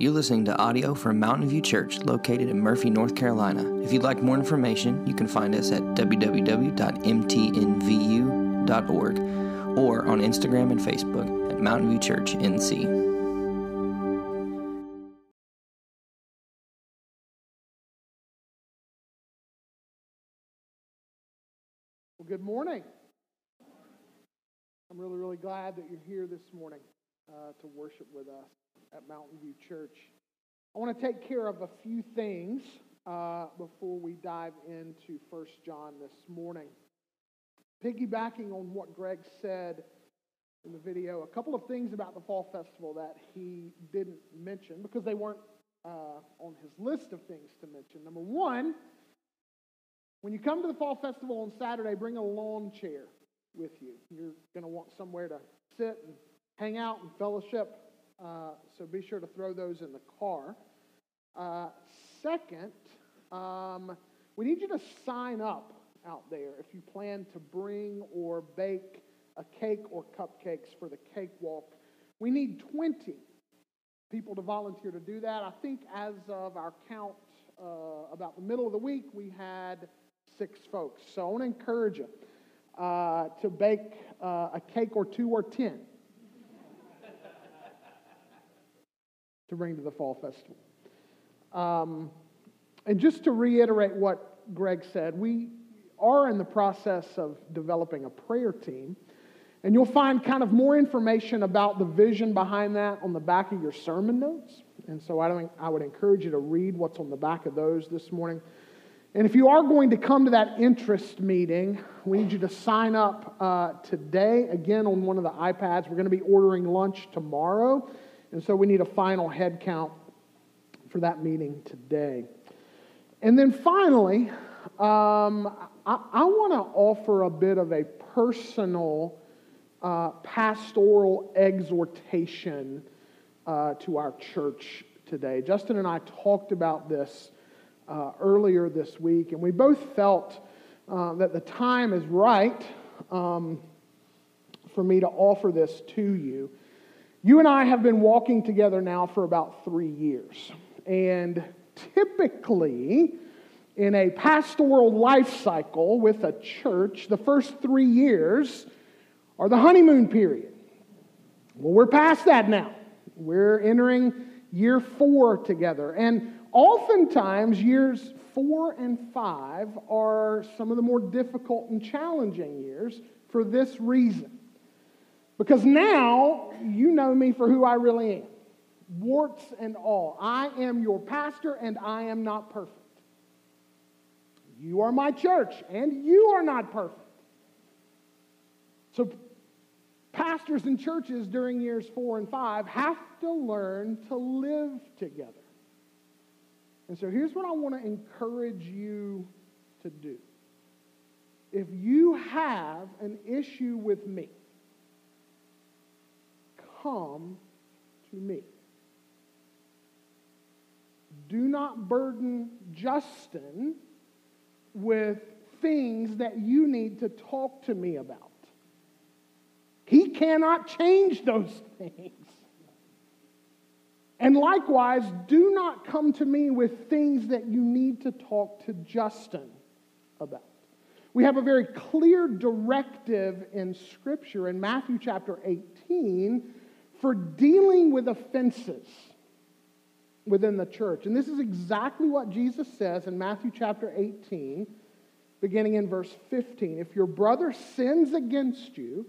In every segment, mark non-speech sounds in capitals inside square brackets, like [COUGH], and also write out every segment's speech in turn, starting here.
You're listening to audio from Mountain View Church located in Murphy, North Carolina. If you'd like more information, you can find us at www.mtnvu.org or on Instagram and Facebook at Mountain View Church NC. Well, good morning. I'm really, really glad that you're here this morning uh, to worship with us at Mountain View Church. I want to take care of a few things uh, before we dive into First John this morning. Piggybacking on what Greg said in the video, a couple of things about the Fall Festival that he didn't mention because they weren't uh, on his list of things to mention. Number one, when you come to the Fall Festival on Saturday, bring a lawn chair with you. You're going to want somewhere to sit and hang out and fellowship. Uh, so be sure to throw those in the car. Uh, second, um, we need you to sign up out there if you plan to bring or bake a cake or cupcakes for the cake walk. We need 20 people to volunteer to do that. I think as of our count uh, about the middle of the week, we had six folks. So I want to encourage you uh, to bake uh, a cake or two or ten to bring to the Fall Festival. Um, and just to reiterate what Greg said, we are in the process of developing a prayer team. And you'll find kind of more information about the vision behind that on the back of your sermon notes. And so I, I would encourage you to read what's on the back of those this morning. And if you are going to come to that interest meeting, we need you to sign up uh, today, again, on one of the iPads. We're going to be ordering lunch tomorrow. And so we need a final head count for that meeting today. And then finally, um, I, I want to offer a bit of a personal uh, pastoral exhortation uh, to our church today. Justin and I talked about this uh, earlier this week, and we both felt uh, that the time is right um, for me to offer this to you. You and I have been walking together now for about three years. And typically, in a pastoral life cycle with a church, the first three years are the honeymoon period. Well, we're past that now. We're entering year four together. And oftentimes, years four and five are some of the more difficult and challenging years for this reason. Because now you know me for who I really am warts and all. I am your pastor and I am not perfect. You are my church and you are not perfect. So, pastors and churches during years four and five have to learn to live together. And so, here's what I want to encourage you to do. If you have an issue with me, come to me. Do not burden Justin with things that you need to talk to me about. He cannot change those things. And likewise, do not come to me with things that you need to talk to Justin about. We have a very clear directive in Scripture in Matthew chapter 18 for dealing with offenses within the church. And this is exactly what Jesus says in Matthew chapter 18, beginning in verse 15. If your brother sins against you,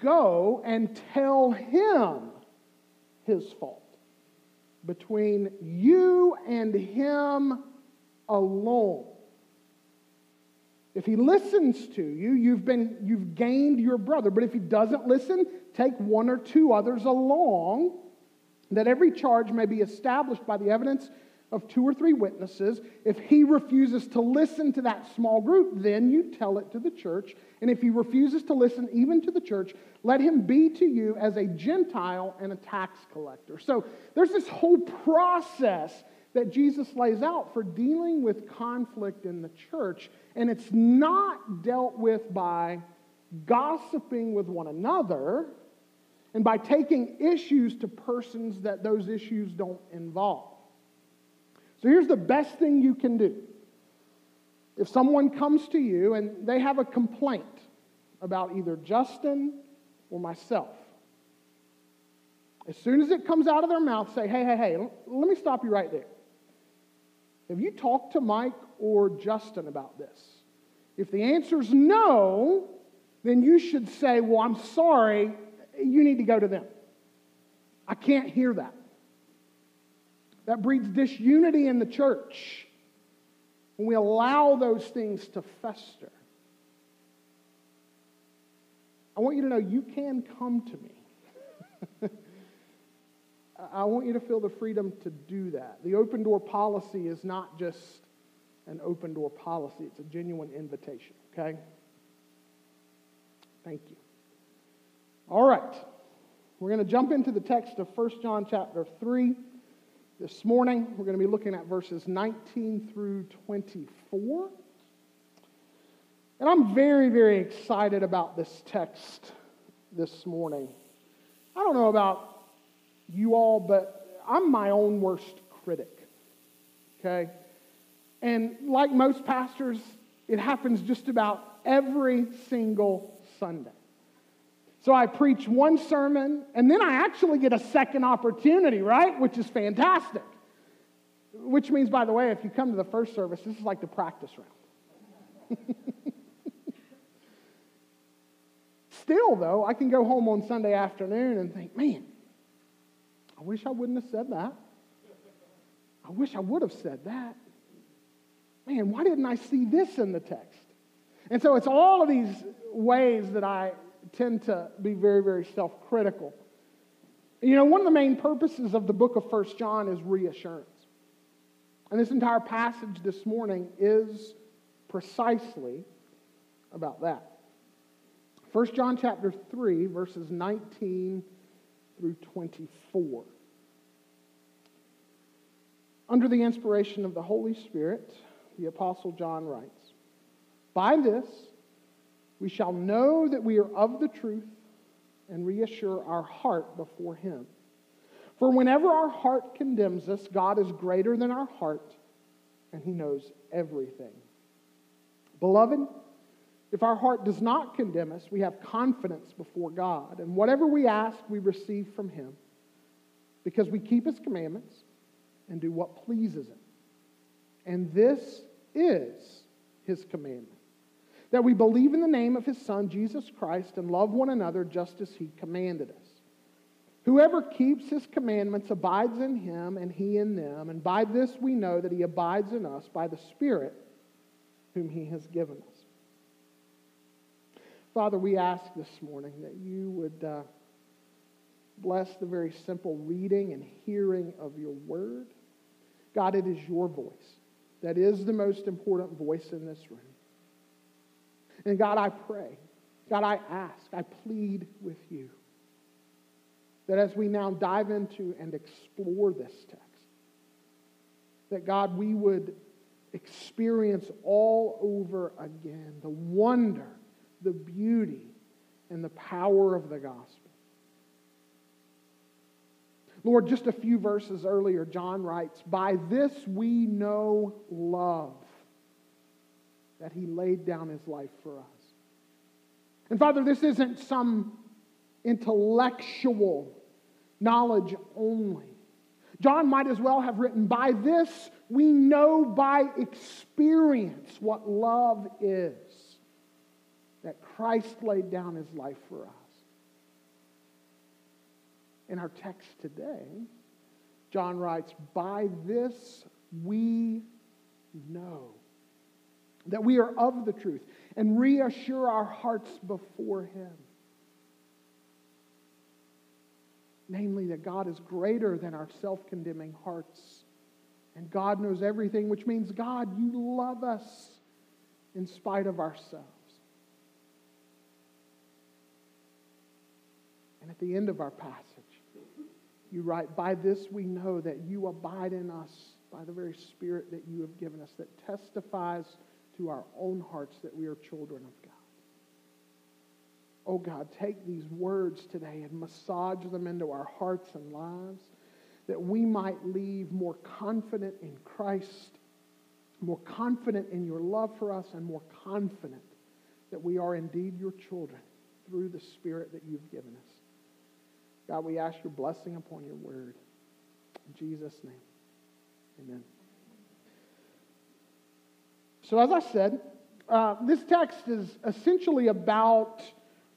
go and tell him his fault between you and him alone. If he listens to you, you've, been, you've gained your brother. But if he doesn't listen, take one or two others along, that every charge may be established by the evidence of two or three witnesses. If he refuses to listen to that small group, then you tell it to the church. And if he refuses to listen even to the church, let him be to you as a Gentile and a tax collector. So there's this whole process that Jesus lays out for dealing with conflict in the church. And it's not dealt with by gossiping with one another, and by taking issues to persons that those issues don't involve. So here's the best thing you can do. If someone comes to you and they have a complaint about either Justin or myself, as soon as it comes out of their mouth, say, hey, hey, hey, let me stop you right there. Have you talked to Mike or Justin about this? If the answer is no, then you should say, well, I'm sorry, you need to go to them. I can't hear that. That breeds disunity in the church when we allow those things to fester. I want you to know you can come to me. I want you to feel the freedom to do that. The open door policy is not just an open door policy, it's a genuine invitation, okay? Thank you. All right. We're going to jump into the text of 1 John chapter 3 this morning. We're going to be looking at verses 19 through 24. And I'm very, very excited about this text this morning. I don't know about you all, but I'm my own worst critic. Okay? And like most pastors, it happens just about every single Sunday. So I preach one sermon, and then I actually get a second opportunity, right? Which is fantastic. Which means, by the way, if you come to the first service, this is like the practice round. [LAUGHS] Still, though, I can go home on Sunday afternoon and think, man, I wish I wouldn't have said that. I wish I would have said that. Man, why didn't I see this in the text? And so it's all of these ways that I tend to be very, very self critical. You know, one of the main purposes of the book of First John is reassurance. And this entire passage this morning is precisely about that. 1 John chapter 3, verses 19 through 24. Under the inspiration of the Holy Spirit, the Apostle John writes By this we shall know that we are of the truth and reassure our heart before Him. For whenever our heart condemns us, God is greater than our heart, and He knows everything. Beloved, if our heart does not condemn us, we have confidence before God. And whatever we ask, we receive from Him because we keep His commandments and do what pleases Him. And this is His commandment that we believe in the name of His Son, Jesus Christ, and love one another just as He commanded us. Whoever keeps His commandments abides in Him, and He in them. And by this we know that He abides in us by the Spirit whom He has given us. Father, we ask this morning that you would uh, bless the very simple reading and hearing of your word. God, it is your voice that is the most important voice in this room. And God, I pray, God, I ask, I plead with you that as we now dive into and explore this text, that God, we would experience all over again the wonder the beauty and the power of the gospel. Lord, just a few verses earlier, John writes, By this we know love, that he laid down his life for us. And Father, this isn't some intellectual knowledge only. John might as well have written, By this we know by experience what love is that Christ laid down his life for us. In our text today, John writes, By this we know that we are of the truth and reassure our hearts before him. Namely, that God is greater than our self condemning hearts. And God knows everything, which means, God, you love us in spite of ourselves. And at the end of our passage, you write, By this we know that you abide in us by the very Spirit that you have given us, that testifies to our own hearts that we are children of God. oh God, take these words today and massage them into our hearts and lives that we might leave more confident in Christ, more confident in your love for us, and more confident that we are indeed your children through the Spirit that you've given us. God, we ask your blessing upon your word. In Jesus' name, amen. So, as I said, uh, this text is essentially about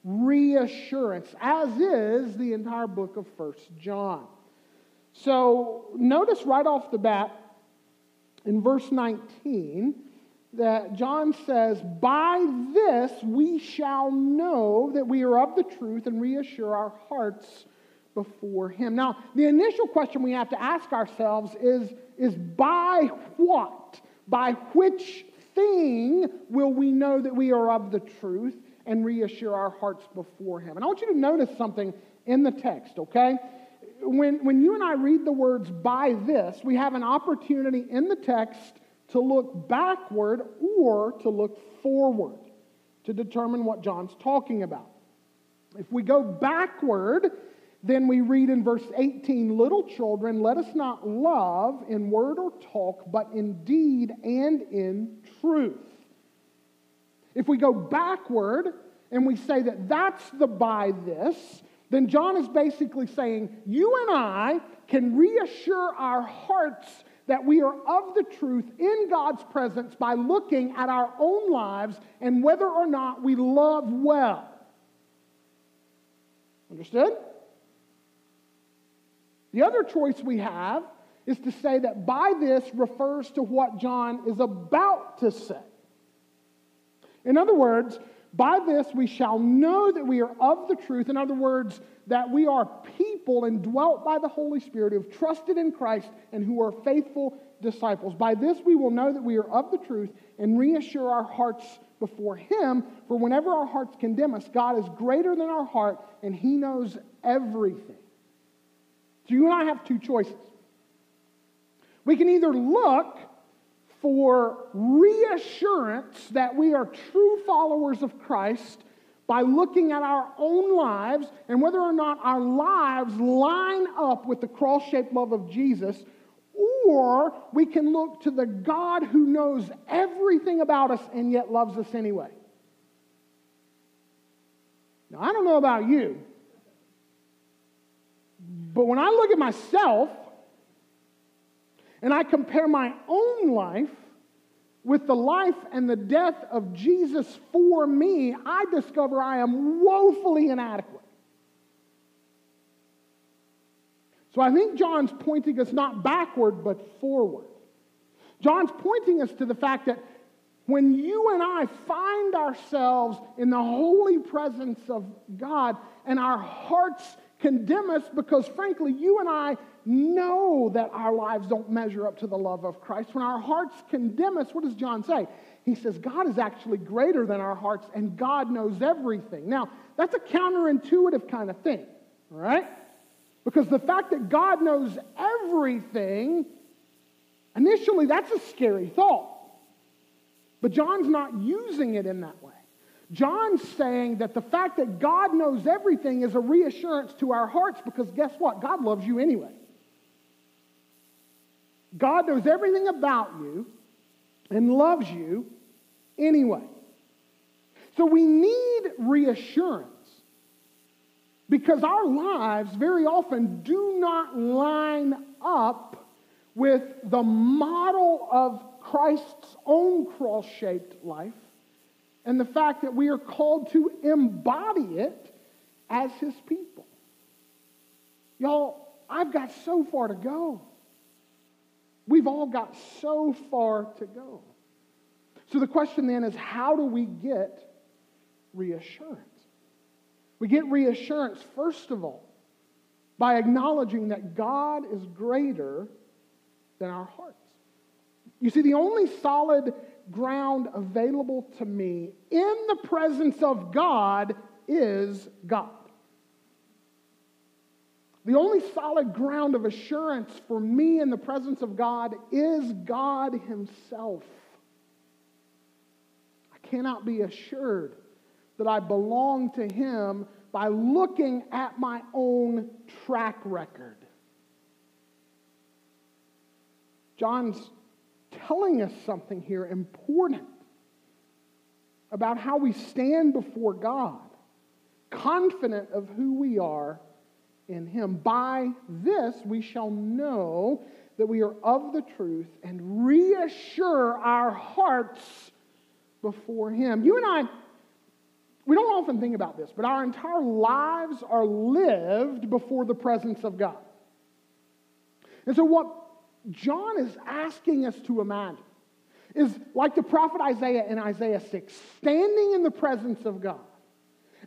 reassurance, as is the entire book of First John. So, notice right off the bat in verse 19 that John says, By this we shall know that we are of the truth and reassure our hearts before Him. Now, the initial question we have to ask ourselves is, is by what? By which thing will we know that we are of the truth and reassure our hearts before Him? And I want you to notice something in the text, okay? When, when you and I read the words by this, we have an opportunity in the text to look backward or to look forward to determine what John's talking about. If we go backward, then we read in verse 18 Little children, let us not love in word or talk, but in deed and in truth. If we go backward and we say that that's the by this, then John is basically saying, You and I can reassure our hearts that we are of the truth in God's presence by looking at our own lives and whether or not we love well. Understood? The other choice we have is to say that by this refers to what John is about to say. In other words, by this we shall know that we are of the truth. In other words, that we are people indwelt by the Holy Spirit who have trusted in Christ and who are faithful disciples. By this we will know that we are of the truth and reassure our hearts before Him. For whenever our hearts condemn us, God is greater than our heart and He knows everything. So you and I have two choices. We can either look for reassurance that we are true followers of Christ by looking at our own lives and whether or not our lives line up with the cross shaped love of Jesus, or we can look to the God who knows everything about us and yet loves us anyway. Now, I don't know about you, but when I look at myself and I compare my own life with the life and the death of Jesus for me, I discover I am woefully inadequate. So I think John's pointing us not backward, but forward. John's pointing us to the fact that when you and I find ourselves in the holy presence of God and our hearts condemn us because, frankly, you and I know that our lives don't measure up to the love of Christ. When our hearts condemn us, what does John say? He says, God is actually greater than our hearts and God knows everything. Now, that's a counterintuitive kind of thing, right? Because the fact that God knows everything, initially, that's a scary thought. But John's not using it in that way. John's saying that the fact that God knows everything is a reassurance to our hearts because guess what? God loves you anyway. God knows everything about you and loves you anyway. So we need reassurance because our lives very often do not line up with the model of Christ's own cross shaped life and the fact that we are called to embody it as his people. Y'all, I've got so far to go. We've all got so far to go. So the question then is how do we get reassurance? We get reassurance, first of all, by acknowledging that God is greater than our hearts. You see, the only solid ground available to me in the presence of God is God. The only solid ground of assurance for me in the presence of God is God Himself. I cannot be assured that I belong to Him by looking at my own track record. John's telling us something here important about how we stand before God, confident of who we are in Him. By this we shall know that we are of the truth and reassure our hearts before Him. You and I, we don't often think about this, but our entire lives are lived before the presence of God. And so, what John is asking us to imagine is like the prophet Isaiah in Isaiah 6, standing in the presence of God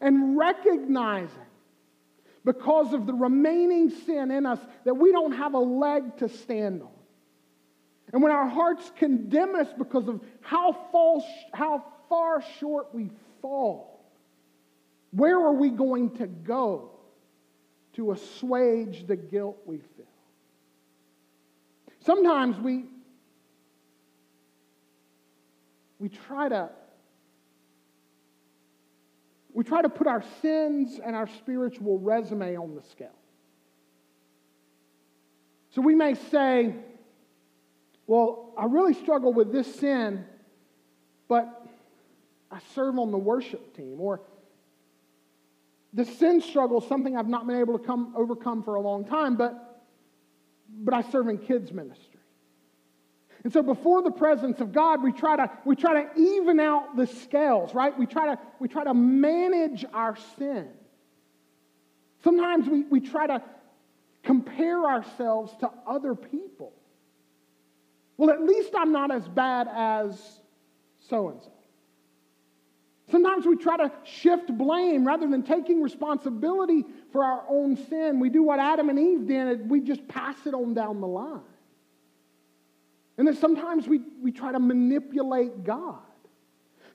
and recognizing because of the remaining sin in us that we don't have a leg to stand on. And when our hearts condemn us because of how, false, how far short we fall, where are we going to go to assuage the guilt we feel? Sometimes we, we try to we try to put our sins and our spiritual resume on the scale. So we may say, well, I really struggle with this sin, but I serve on the worship team. Or the sin struggle is something I've not been able to come, overcome for a long time, but, but I serve in kids' ministry. And so before the presence of God, we try to, we try to even out the scales, right? We try to, we try to manage our sin. Sometimes we, we try to compare ourselves to other people. Well, at least I'm not as bad as so and so. Sometimes we try to shift blame rather than taking responsibility for our own sin. We do what Adam and Eve did, we just pass it on down the line. And then sometimes we, we try to manipulate God.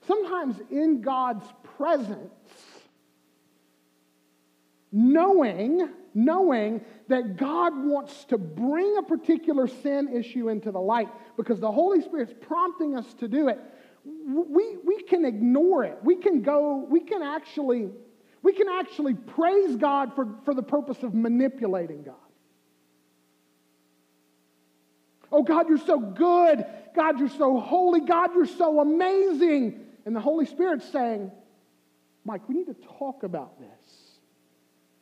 Sometimes in God's presence, knowing, knowing that God wants to bring a particular sin issue into the light because the Holy Spirit's prompting us to do it, we, we can ignore it. We can go, we can actually, we can actually praise God for, for the purpose of manipulating God. Oh, God, you're so good. God, you're so holy. God, you're so amazing. And the Holy Spirit's saying, Mike, we need to talk about this.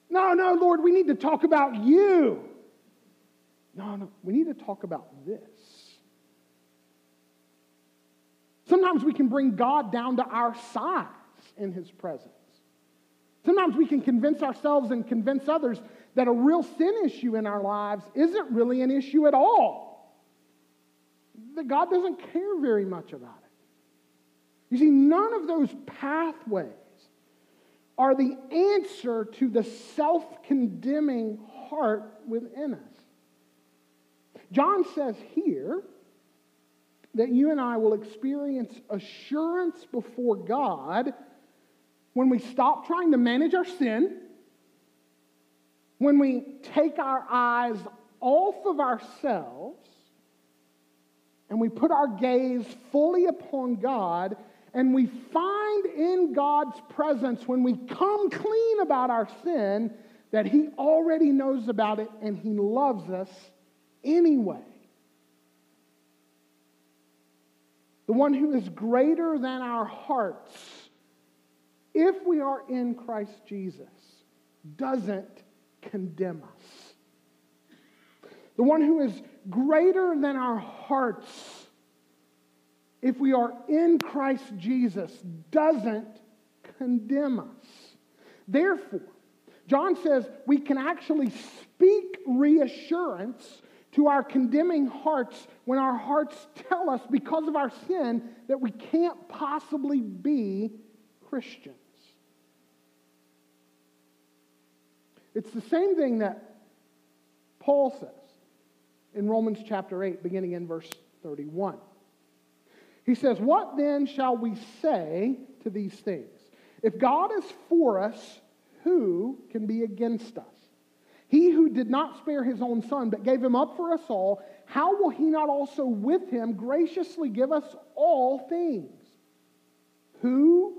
No, no, Lord, we need to talk about you. No, no, we need to talk about this. Sometimes we can bring God down to our size in His presence. Sometimes we can convince ourselves and convince others that a real sin issue in our lives isn't really an issue at all that God doesn't care very much about it. You see, none of those pathways are the answer to the self condemning heart within us. John says here that you and I will experience assurance before God when we stop trying to manage our sin, when we take our eyes off of ourselves and we put our gaze fully upon God, and we find in God's presence when we come clean about our sin that He already knows about it and He loves us anyway. The one who is greater than our hearts, if we are in Christ Jesus, doesn't condemn us. The one who is greater than our hearts, if we are in Christ Jesus, doesn't condemn us. Therefore, John says we can actually speak reassurance to our condemning hearts when our hearts tell us, because of our sin, that we can't possibly be Christians. It's the same thing that Paul says in Romans chapter 8, beginning in verse 31. He says, What then shall we say to these things? If God is for us, who can be against us? He who did not spare his own son, but gave him up for us all, how will he not also with him graciously give us all things? Who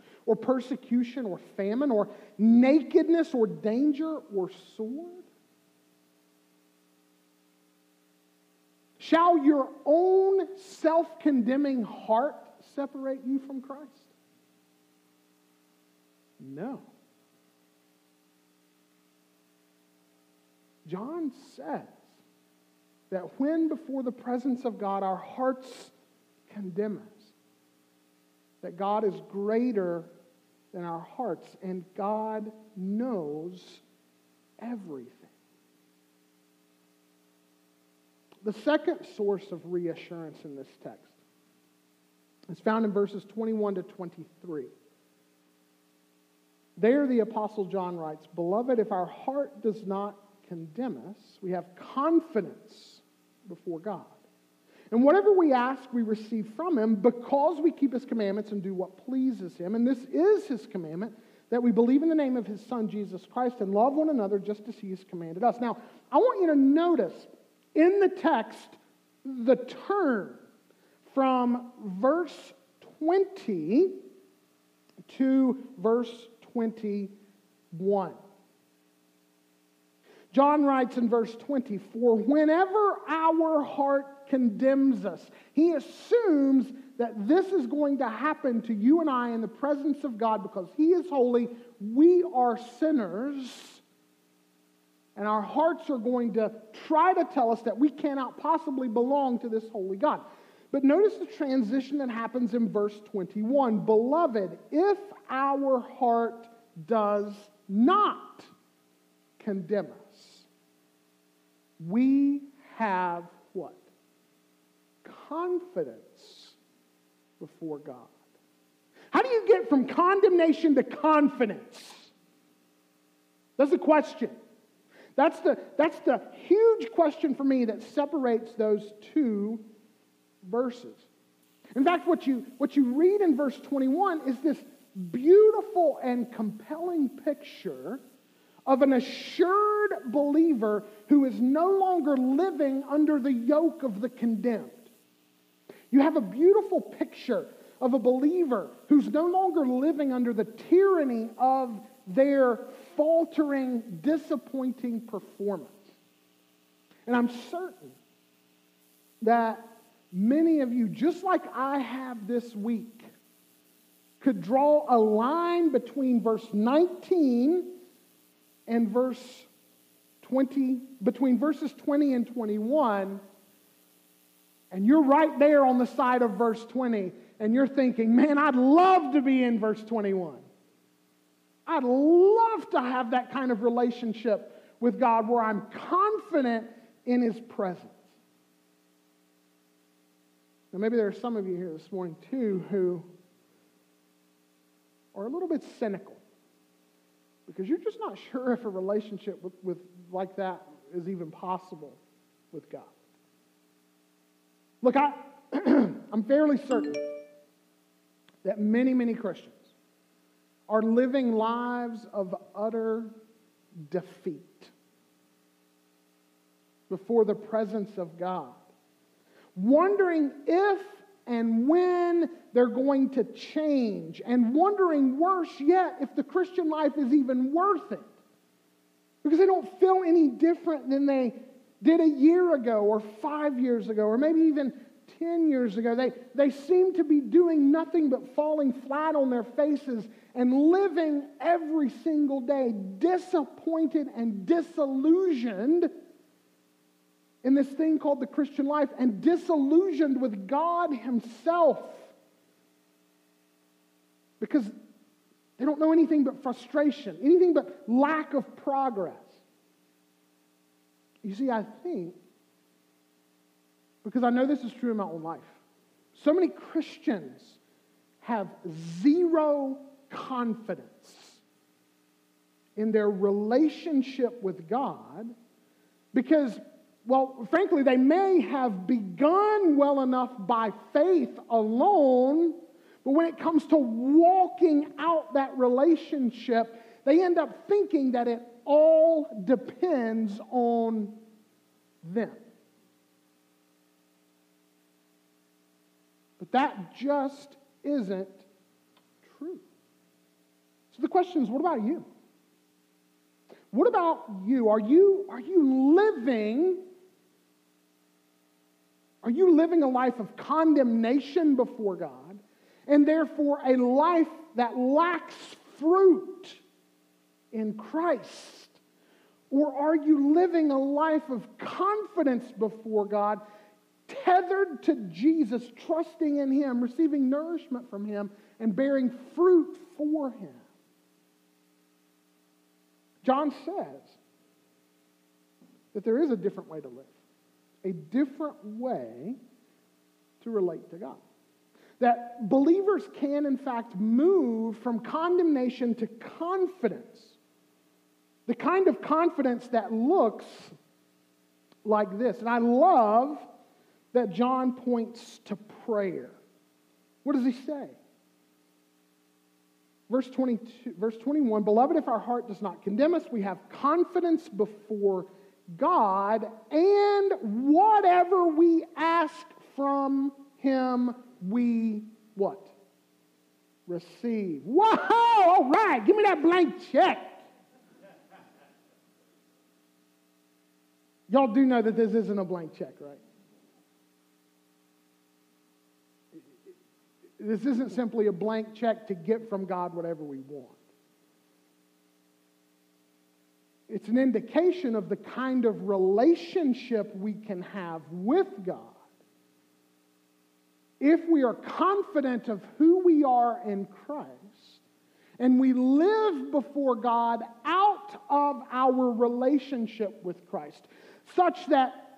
or persecution or famine or nakedness or danger or sword? Shall your own self condemning heart separate you from Christ? No. John says that when before the presence of God our hearts condemn us, that God is greater than our hearts and God knows everything. The second source of reassurance in this text is found in verses 21 to 23. There, the Apostle John writes Beloved, if our heart does not condemn us, we have confidence before God. And whatever we ask, we receive from him because we keep his commandments and do what pleases him. And this is his commandment that we believe in the name of his son, Jesus Christ, and love one another just as he has commanded us. Now, I want you to notice in the text the turn from verse 20 to verse 21. John writes in verse 24, whenever our heart condemns us, he assumes that this is going to happen to you and I in the presence of God because he is holy, we are sinners, and our hearts are going to try to tell us that we cannot possibly belong to this holy God. But notice the transition that happens in verse 21. Beloved, if our heart does not condemn us, we have what? Confidence before God. How do you get from condemnation to confidence? That's the question. That's the, that's the huge question for me that separates those two verses. In fact, what you, what you read in verse 21 is this beautiful and compelling picture of an assured believer who is no longer living under the yoke of the condemned. You have a beautiful picture of a believer who's no longer living under the tyranny of their faltering, disappointing performance. And I'm certain that many of you, just like I have this week, could draw a line between verse 19 and verse 20, between verses 20 and 21, and you're right there on the side of verse 20, and you're thinking, man, I'd love to be in verse 21. I'd love to have that kind of relationship with God where I'm confident in His presence. Now, maybe there are some of you here this morning, too, who are a little bit cynical because you're just not sure if a relationship with, with like that is even possible with God. Look, I, [CLEARS THROAT] I'm fairly certain that many, many Christians are living lives of utter defeat before the presence of God, wondering if and when they're going to change, and wondering worse yet if the Christian life is even worth it. Because they don't feel any different than they did a year ago, or five years ago, or maybe even 10 years ago. They, they seem to be doing nothing but falling flat on their faces and living every single day disappointed and disillusioned in this thing called the Christian life and disillusioned with God Himself because they don't know anything but frustration, anything but lack of progress. You see, I think, because I know this is true in my own life, so many Christians have zero confidence in their relationship with God because, well, frankly, they may have begun well enough by faith alone, but when it comes to walking out that relationship, they end up thinking that it all depends on them. But that just isn't true. So the question is what about you? What about you? Are you, are you living? Are you living a life of condemnation before God and therefore a life that lacks fruit in Christ? Or are you living a life of confidence before God, tethered to Jesus, trusting in Him, receiving nourishment from Him, and bearing fruit for Him? John says that there is a different way to live, a different way to relate to God. That believers can, in fact, move from condemnation to confidence. The kind of confidence that looks like this. And I love that John points to prayer. What does he say? Verse, 22, verse 21 Beloved, if our heart does not condemn us, we have confidence before God, and whatever we ask from Him, we what? Receive. Whoa! All right, give me that blank check. Y'all do know that this isn't a blank check, right? This isn't simply a blank check to get from God whatever we want. It's an indication of the kind of relationship we can have with God. If we are confident of who we are in Christ and we live before God out of our relationship with Christ, such that,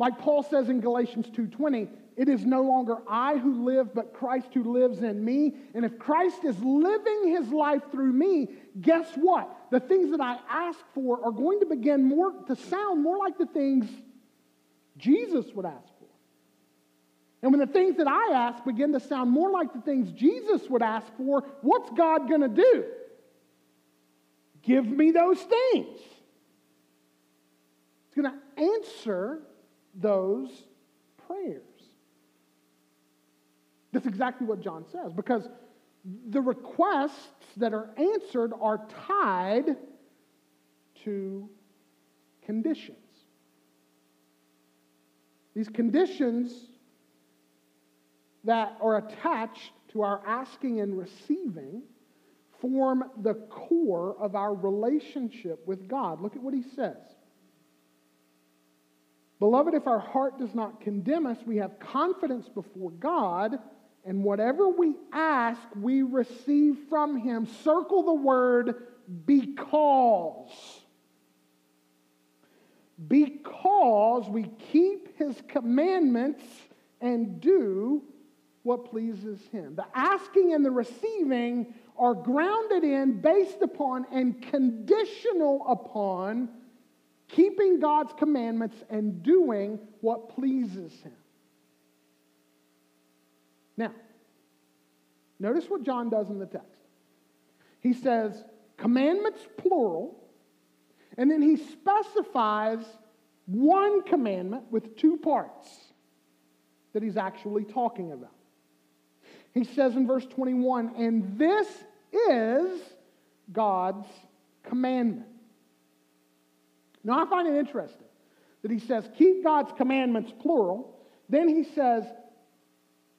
like Paul says in Galatians 2:20, it is no longer I who live, but Christ who lives in me. And if Christ is living his life through me, guess what? The things that I ask for are going to begin more to sound more like the things Jesus would ask for. And when the things that I ask begin to sound more like the things Jesus would ask for, what's God going to do? Give me those things. He's going to answer those prayers. That's exactly what John says, because the requests that are answered are tied to conditions. These conditions that are attached to our asking and receiving form the core of our relationship with God. Look at what he says. Beloved, if our heart does not condemn us, we have confidence before God and whatever we ask, we receive from him. Circle the word because. Because we keep his commandments and do what pleases him. The asking and the receiving are grounded in, based upon, and conditional upon keeping God's commandments and doing what pleases him. Now, notice what John does in the text. He says, commandments plural, and then he specifies one commandment with two parts that he's actually talking about. He says in verse 21, and this is God's commandment. Now, I find it interesting that he says, keep God's commandments plural. Then he says,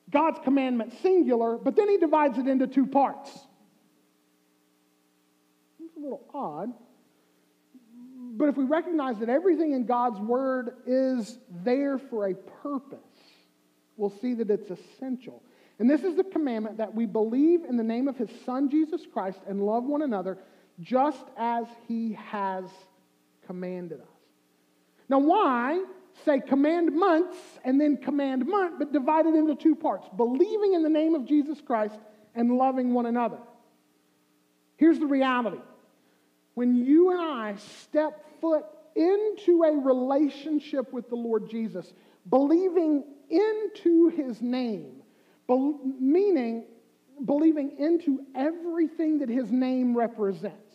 God's commandment singular, but then he divides it into two parts. It's a little odd. But if we recognize that everything in God's word is there for a purpose, we'll see that it's essential. And this is the commandment that we believe in the name of his son Jesus Christ and love one another just as he has commanded us. Now, why say commandments and then commandment, but divide it into two parts believing in the name of Jesus Christ and loving one another. Here's the reality when you and I step foot into a relationship with the Lord Jesus, believing into his name, meaning believing into everything that his name represents.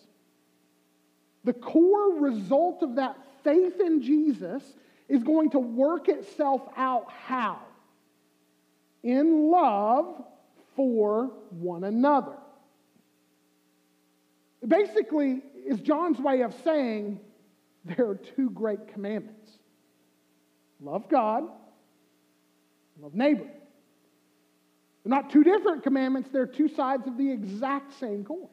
The core result of that faith in Jesus is going to work itself out how? In love for one another. Basically, is John's way of saying there are two great commandments love God, love neighbor. They're not two different commandments, they're two sides of the exact same coin.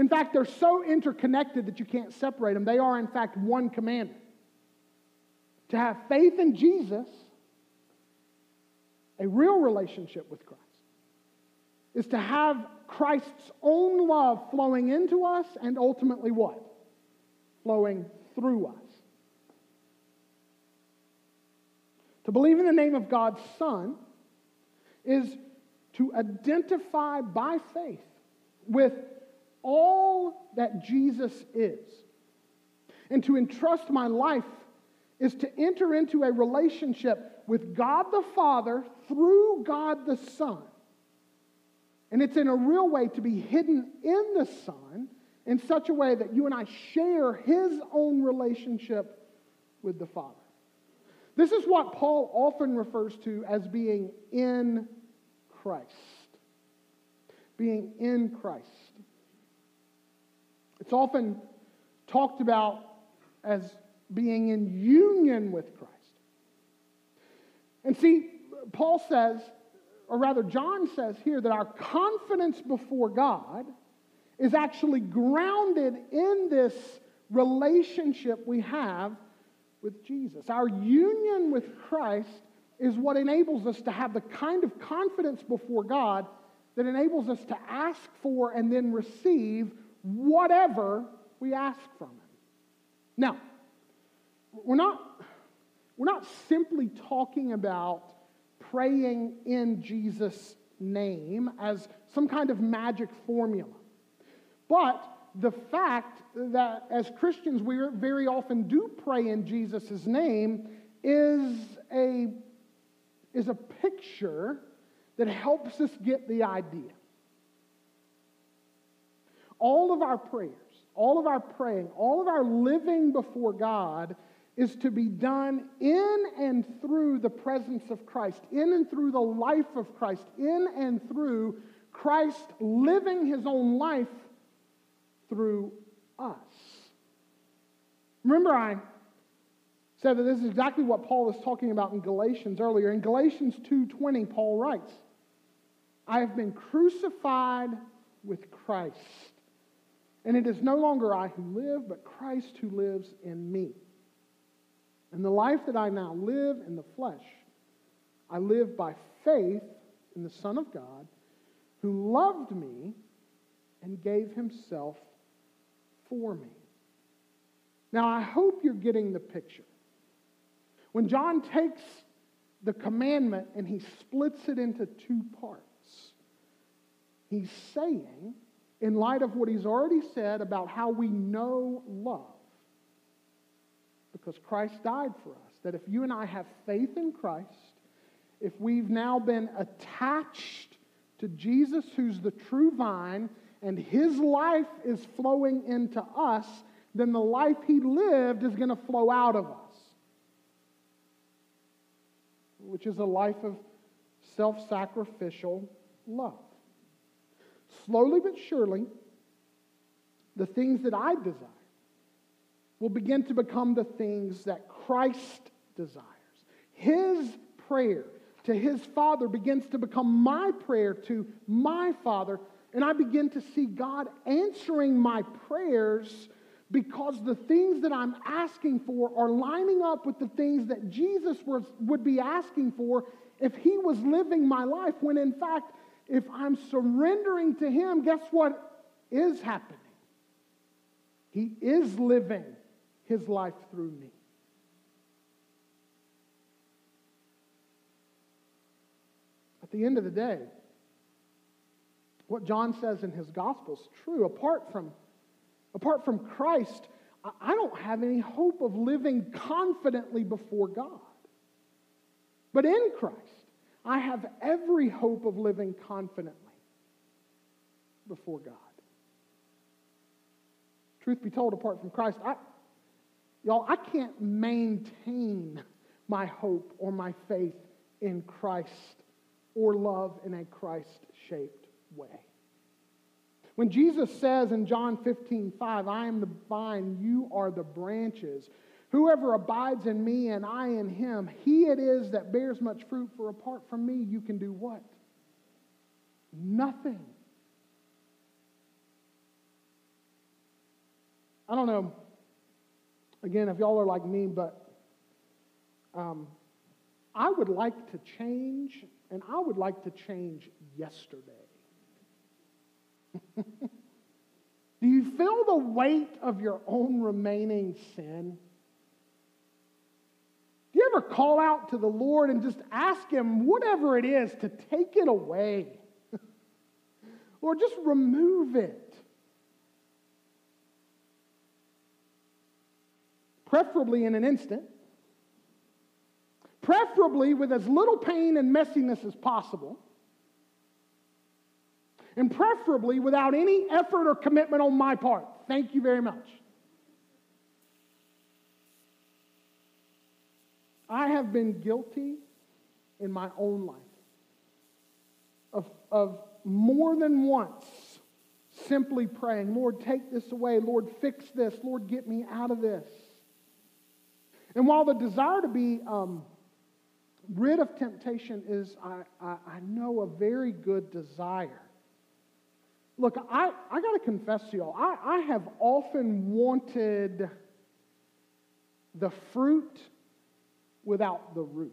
In fact, they're so interconnected that you can't separate them. They are, in fact, one commandment. To have faith in Jesus, a real relationship with Christ, is to have Christ's own love flowing into us and ultimately what? Flowing through us. To believe in the name of God's Son is to identify by faith with all that Jesus is. And to entrust my life is to enter into a relationship with God the Father through God the Son. And it's in a real way to be hidden in the Son in such a way that you and I share his own relationship with the Father. This is what Paul often refers to as being in Christ. Being in Christ. It's often talked about as being in union with Christ. And see, Paul says, or rather, John says here that our confidence before God is actually grounded in this relationship we have with Jesus. Our union with Christ is what enables us to have the kind of confidence before God that enables us to ask for and then receive whatever we ask from Him. Now, we're not, we're not simply talking about praying in Jesus' name as some kind of magic formula. But the fact that as Christians we very often do pray in Jesus' name is a, is a picture that helps us get the idea. All of our prayers, all of our praying, all of our living before God is to be done in and through the presence of Christ, in and through the life of Christ, in and through Christ living his own life through us. Remember, I said that this is exactly what Paul was talking about in Galatians earlier. In Galatians 2:20, Paul writes, I have been crucified with Christ. And it is no longer I who live, but Christ who lives in me. And the life that I now live in the flesh, I live by faith in the Son of God, who loved me and gave himself for me. Now, I hope you're getting the picture. When John takes the commandment and he splits it into two parts, he's saying, in light of what he's already said about how we know love, because Christ died for us, that if you and I have faith in Christ, if we've now been attached to Jesus, who's the true vine, and his life is flowing into us, then the life he lived is going to flow out of us, which is a life of self sacrificial love. Slowly but surely, the things that I desire will begin to become the things that Christ desires. His prayer to his Father begins to become my prayer to my Father and I begin to see God answering my prayers because the things that I'm asking for are lining up with the things that Jesus was, would be asking for if he was living my life. When in fact, if I'm surrendering to him, guess what is happening? He is living his life through me. At the end of the day, what John says in his gospel is true. Apart from Apart from Christ, I don't have any hope of living confidently before God. But in Christ, I have every hope of living confidently before God. Truth be told, apart from Christ, I, y'all, I can't maintain my hope or my faith in Christ or love in a Christ shaped way. When Jesus says in John 15, 5, I am the vine, you are the branches. Whoever abides in me and I in him, he it is that bears much fruit, for apart from me, you can do what? Nothing. I don't know, again, if y'all are like me, but um, I would like to change, and I would like to change yesterday. [LAUGHS] Do you feel the weight of your own remaining sin? Ever call out to the Lord and just ask Him, whatever it is, to take it away? [LAUGHS] or just remove it? Preferably in an instant. Preferably with as little pain and messiness as possible and preferably without any effort or commitment on my part. Thank you very much. I have been guilty in my own life of, of more than once simply praying, Lord, take this away. Lord, fix this. Lord, get me out of this. And while the desire to be um, rid of temptation is, I, I, I know, a very good desire, Look, I, I got to confess to y'all, I, I have often wanted the fruit without the root.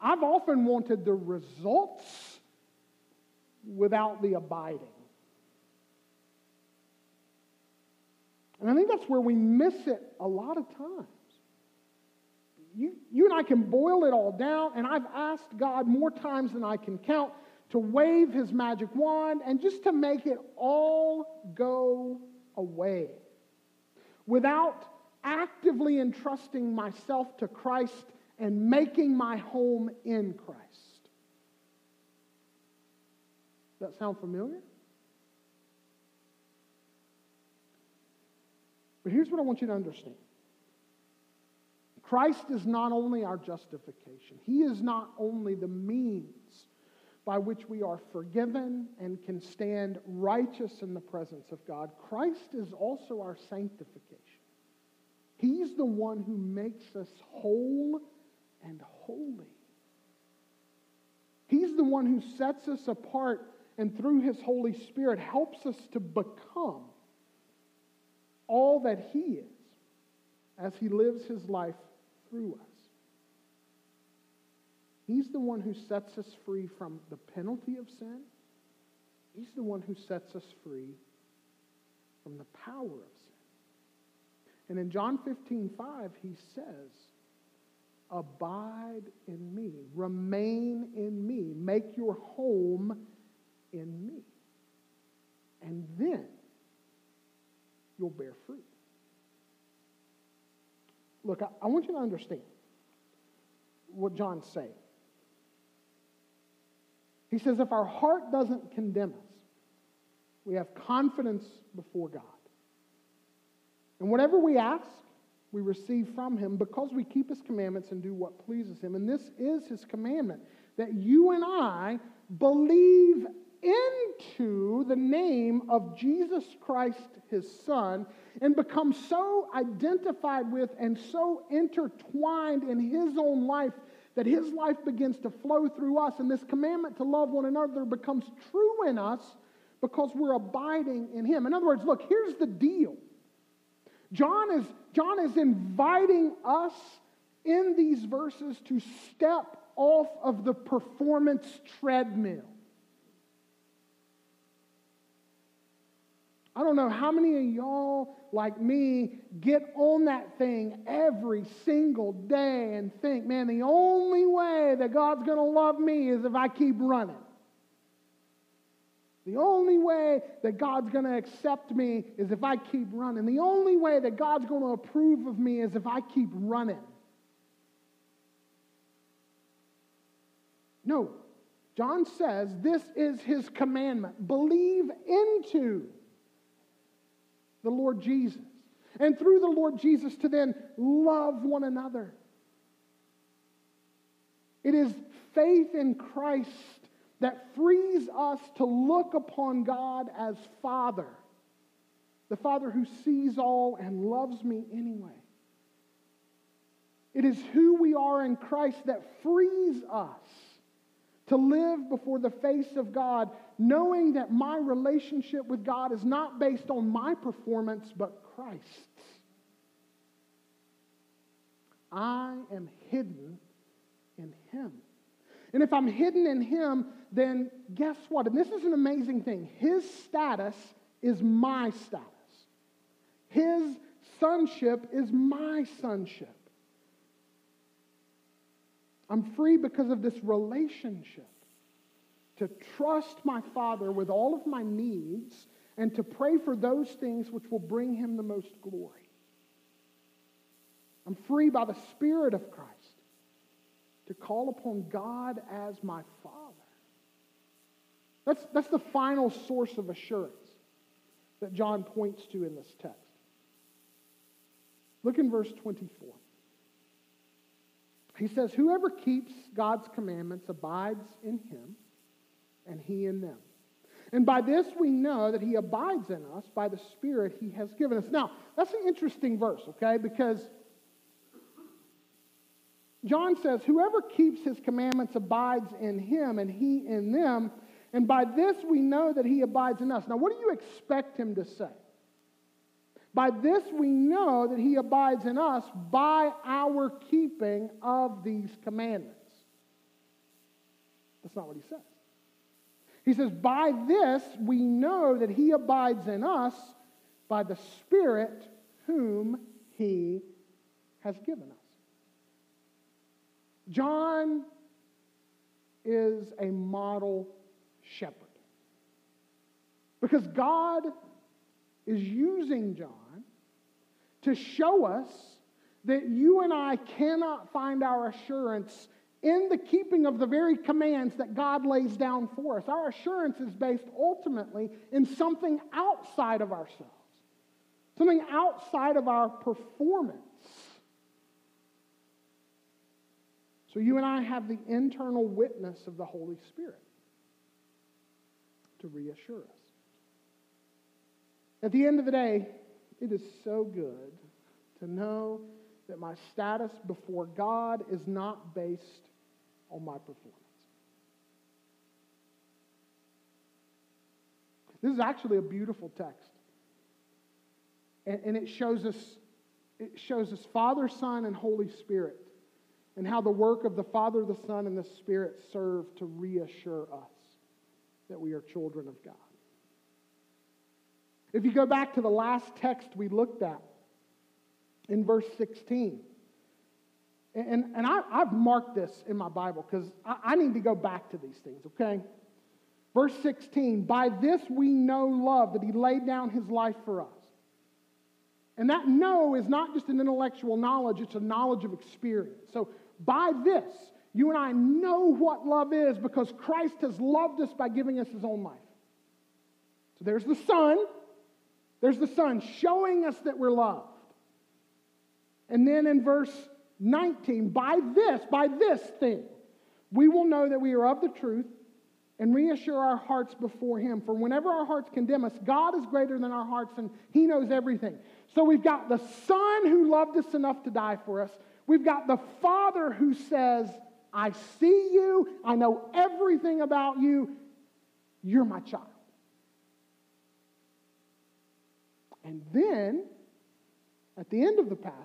I've often wanted the results without the abiding. And I think that's where we miss it a lot of times. You, you and I can boil it all down, and I've asked God more times than I can count to wave his magic wand and just to make it all go away without actively entrusting myself to Christ and making my home in Christ. Does that sound familiar? But here's what I want you to understand Christ is not only our justification, He is not only the means by which we are forgiven and can stand righteous in the presence of God, Christ is also our sanctification. He's the one who makes us whole and holy. He's the one who sets us apart and through his Holy Spirit helps us to become all that he is as he lives his life through us. He's the one who sets us free from the penalty of sin. He's the one who sets us free from the power of sin. And in John 15, 5, he says, Abide in me, remain in me, make your home in me. And then you'll bear fruit. Look, I, I want you to understand what John's saying. He says, if our heart doesn't condemn us, we have confidence before God. And whatever we ask, we receive from him because we keep his commandments and do what pleases him. And this is his commandment that you and I believe into the name of Jesus Christ, his son, and become so identified with and so intertwined in his own life that his life begins to flow through us, and this commandment to love one another becomes true in us because we're abiding in him. In other words, look, here's the deal. John is, John is inviting us in these verses to step off of the performance treadmill. I don't know how many of y'all, like me, get on that thing every single day and think, man, the only way that God's going to love me is if I keep running. The only way that God's going to accept me is if I keep running. The only way that God's going to approve of me is if I keep running. No. John says this is his commandment believe into the Lord Jesus. And through the Lord Jesus to then love one another. It is faith in Christ that frees us to look upon God as Father, the Father who sees all and loves me anyway. It is who we are in Christ that frees us to live before the face of God, knowing that my relationship with God is not based on my performance, but Christ's. I am hidden in Him. And if I'm hidden in Him, then guess what? And this is an amazing thing. His status is my status, His sonship is my sonship. I'm free because of this relationship to trust my Father with all of my needs and to pray for those things which will bring Him the most glory. I'm free by the Spirit of Christ to call upon God as my Father. That's, that's the final source of assurance that John points to in this text. Look in verse 24. He says, Whoever keeps God's commandments abides in him, and he in them. And by this we know that he abides in us by the Spirit he has given us. Now, that's an interesting verse, okay? Because John says, Whoever keeps his commandments abides in him, and he in them. And by this we know that he abides in us. Now, what do you expect him to say? By this we know that he abides in us by our keeping of these commandments. That's not what he says. He says, By this we know that he abides in us by the Spirit whom he has given us. John is a model shepherd. Because God is using John to show us that you and I cannot find our assurance in the keeping of the very commands that God lays down for us. Our assurance is based ultimately in something outside of ourselves, something outside of our performance. So you and I have the internal witness of the Holy Spirit to reassure us. At the end of the day, it is so good to know that my status before God is not based on my performance. This is actually a beautiful text. And, and, it shows us it shows us Father, Son, and Holy Spirit, and how the work of the Father, the Son, and the Spirit serve to reassure us that we are children of God. If you go back to the last text we looked at in verse 16, and, and I, have marked this in my Bible because I, I need to go back to these things, okay? Verse 16, by this we know love, that he laid down his life for us. And that know is not just an intellectual knowledge, it's a knowledge of experience. So by this, you and I know what love is because Christ has loved us by giving us his own life. So there's the Son, there's the Son showing us that we're loved. And then in verse 19, by this, by this thing, we will know that we are of the truth and reassure our hearts before Him. For whenever our hearts condemn us, God is greater than our hearts and He knows everything. So we've got the Son who loved us enough to die for us. We've got the Father who says, I see you, I know everything about you, you're my child. And then, at the end of the passage,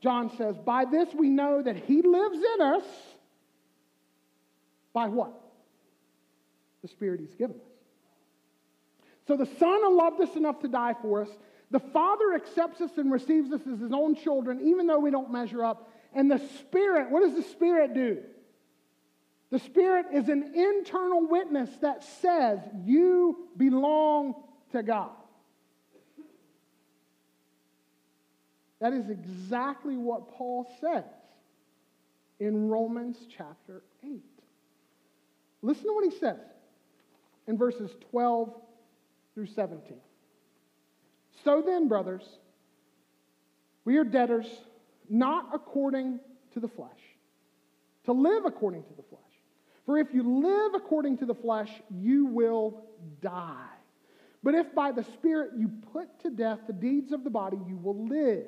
John says, By this we know that he lives in us. By what? The Spirit he's given us. So the Son loved us enough to die for us. The Father accepts us and receives us as his own children, even though we don't measure up. And the Spirit, what does the Spirit do? The Spirit is an internal witness that says you belong to God. That is exactly what Paul says in Romans chapter 8. Listen to what he says in verses 12 through 17. So then, brothers, we are debtors not according to the flesh, to live according to the flesh. For if you live according to the flesh, you will die. But if by the Spirit you put to death the deeds of the body, you will live.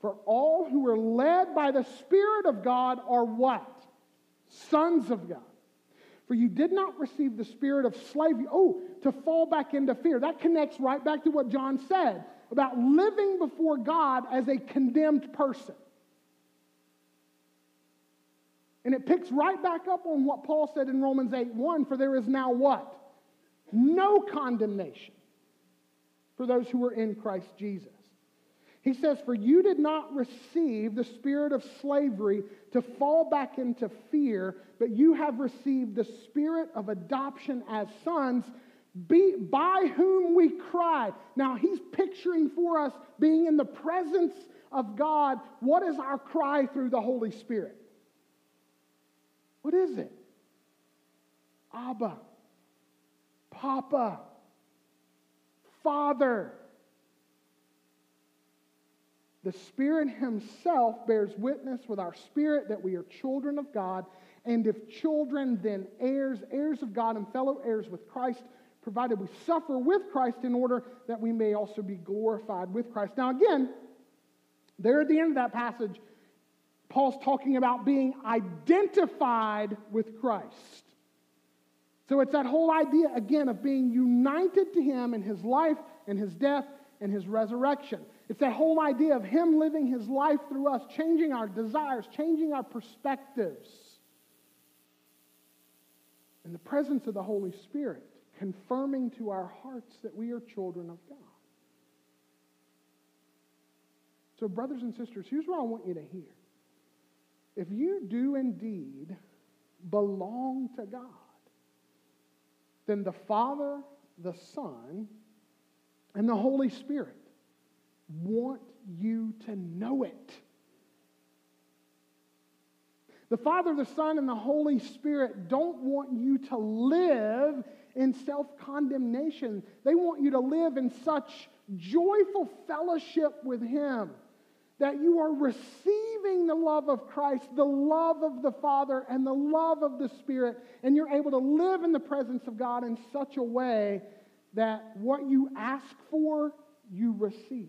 For all who are led by the Spirit of God are what? Sons of God. For you did not receive the spirit of slavery, oh, to fall back into fear. That connects right back to what John said about living before God as a condemned person. And it picks right back up on what Paul said in Romans 8 1 For there is now what? No condemnation for those who are in Christ Jesus. He says, For you did not receive the spirit of slavery to fall back into fear, but you have received the spirit of adoption as sons, be, by whom we cry. Now, he's picturing for us being in the presence of God. What is our cry through the Holy Spirit? What is it? Abba, Papa, Father. The Spirit Himself bears witness with our spirit that we are children of God, and if children, then heirs, heirs of God and fellow heirs with Christ, provided we suffer with Christ in order that we may also be glorified with Christ. Now, again, there at the end of that passage, Paul's talking about being identified with Christ. So it's that whole idea, again, of being united to Him in His life and His death and His resurrection. It's that whole idea of Him living His life through us, changing our desires, changing our perspectives. In the presence of the Holy Spirit, confirming to our hearts that we are children of God. So, brothers and sisters, here's what I want you to hear. If you do indeed belong to God, then the Father, the Son, and the Holy Spirit want you to know it. The Father, the Son, and the Holy Spirit don't want you to live in self condemnation. They want you to live in such joyful fellowship with Him that you are receiving the love of Christ, the love of the Father, and the love of the Spirit, and you're able to live in the presence of God in such a way that what you ask for, you receive.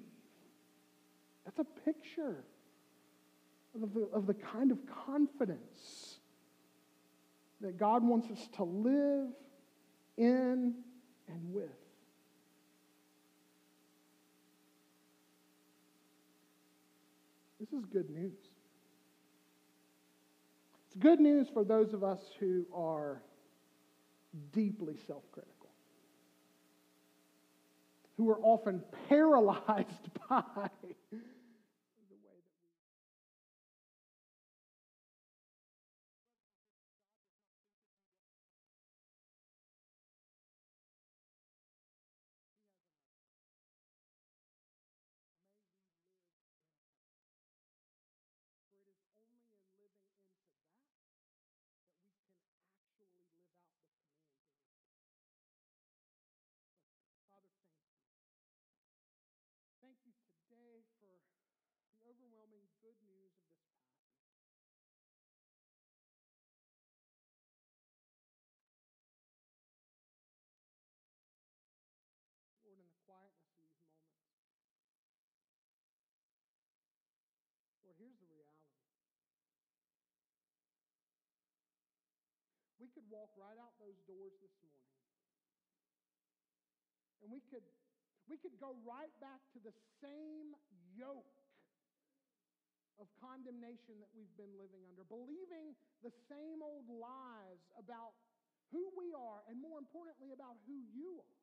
That's a picture of the, of the kind of confidence that God wants us to live in and with. This is good news. It's good news for those of us who are deeply self critical, who are often paralyzed [LAUGHS] by could walk right out those doors this morning. And we could, we could go right back to the same yoke of condemnation that we've been living under, believing the same old lies about who we are, and more importantly, about who you are.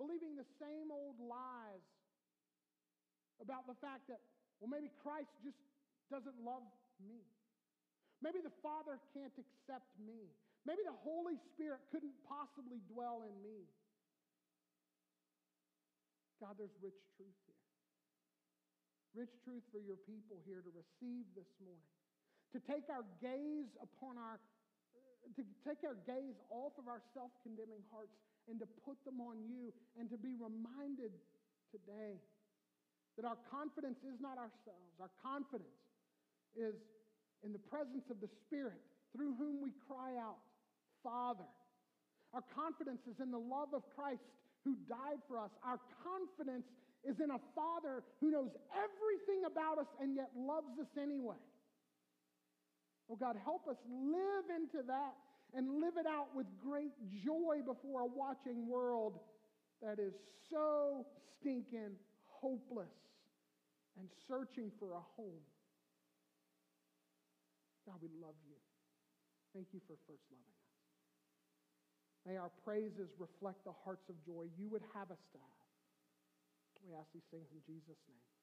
Believing the same old lies about the fact that well, maybe Christ just doesn't love me. Maybe the Father can't accept me. Maybe the Holy Spirit couldn't possibly dwell in me. God, there's rich truth here. Rich truth for your people here to receive this morning. To take our gaze upon our, to take our gaze off of our self condemning hearts and to put them on you and to be reminded today that our confidence is not ourselves. Our confidence is in the presence of the Spirit through whom we cry out, Father. Our confidence is in the love of Christ who died for us. Our confidence is in a Father who knows everything about us and yet loves us anyway. Oh God, help us live into that and live it out with great joy before a watching world that is so stinking hopeless and searching for a home. God, we love you. Thank you for first loving us. May our praises reflect the hearts of joy you would have us to have. We ask these things in Jesus' name.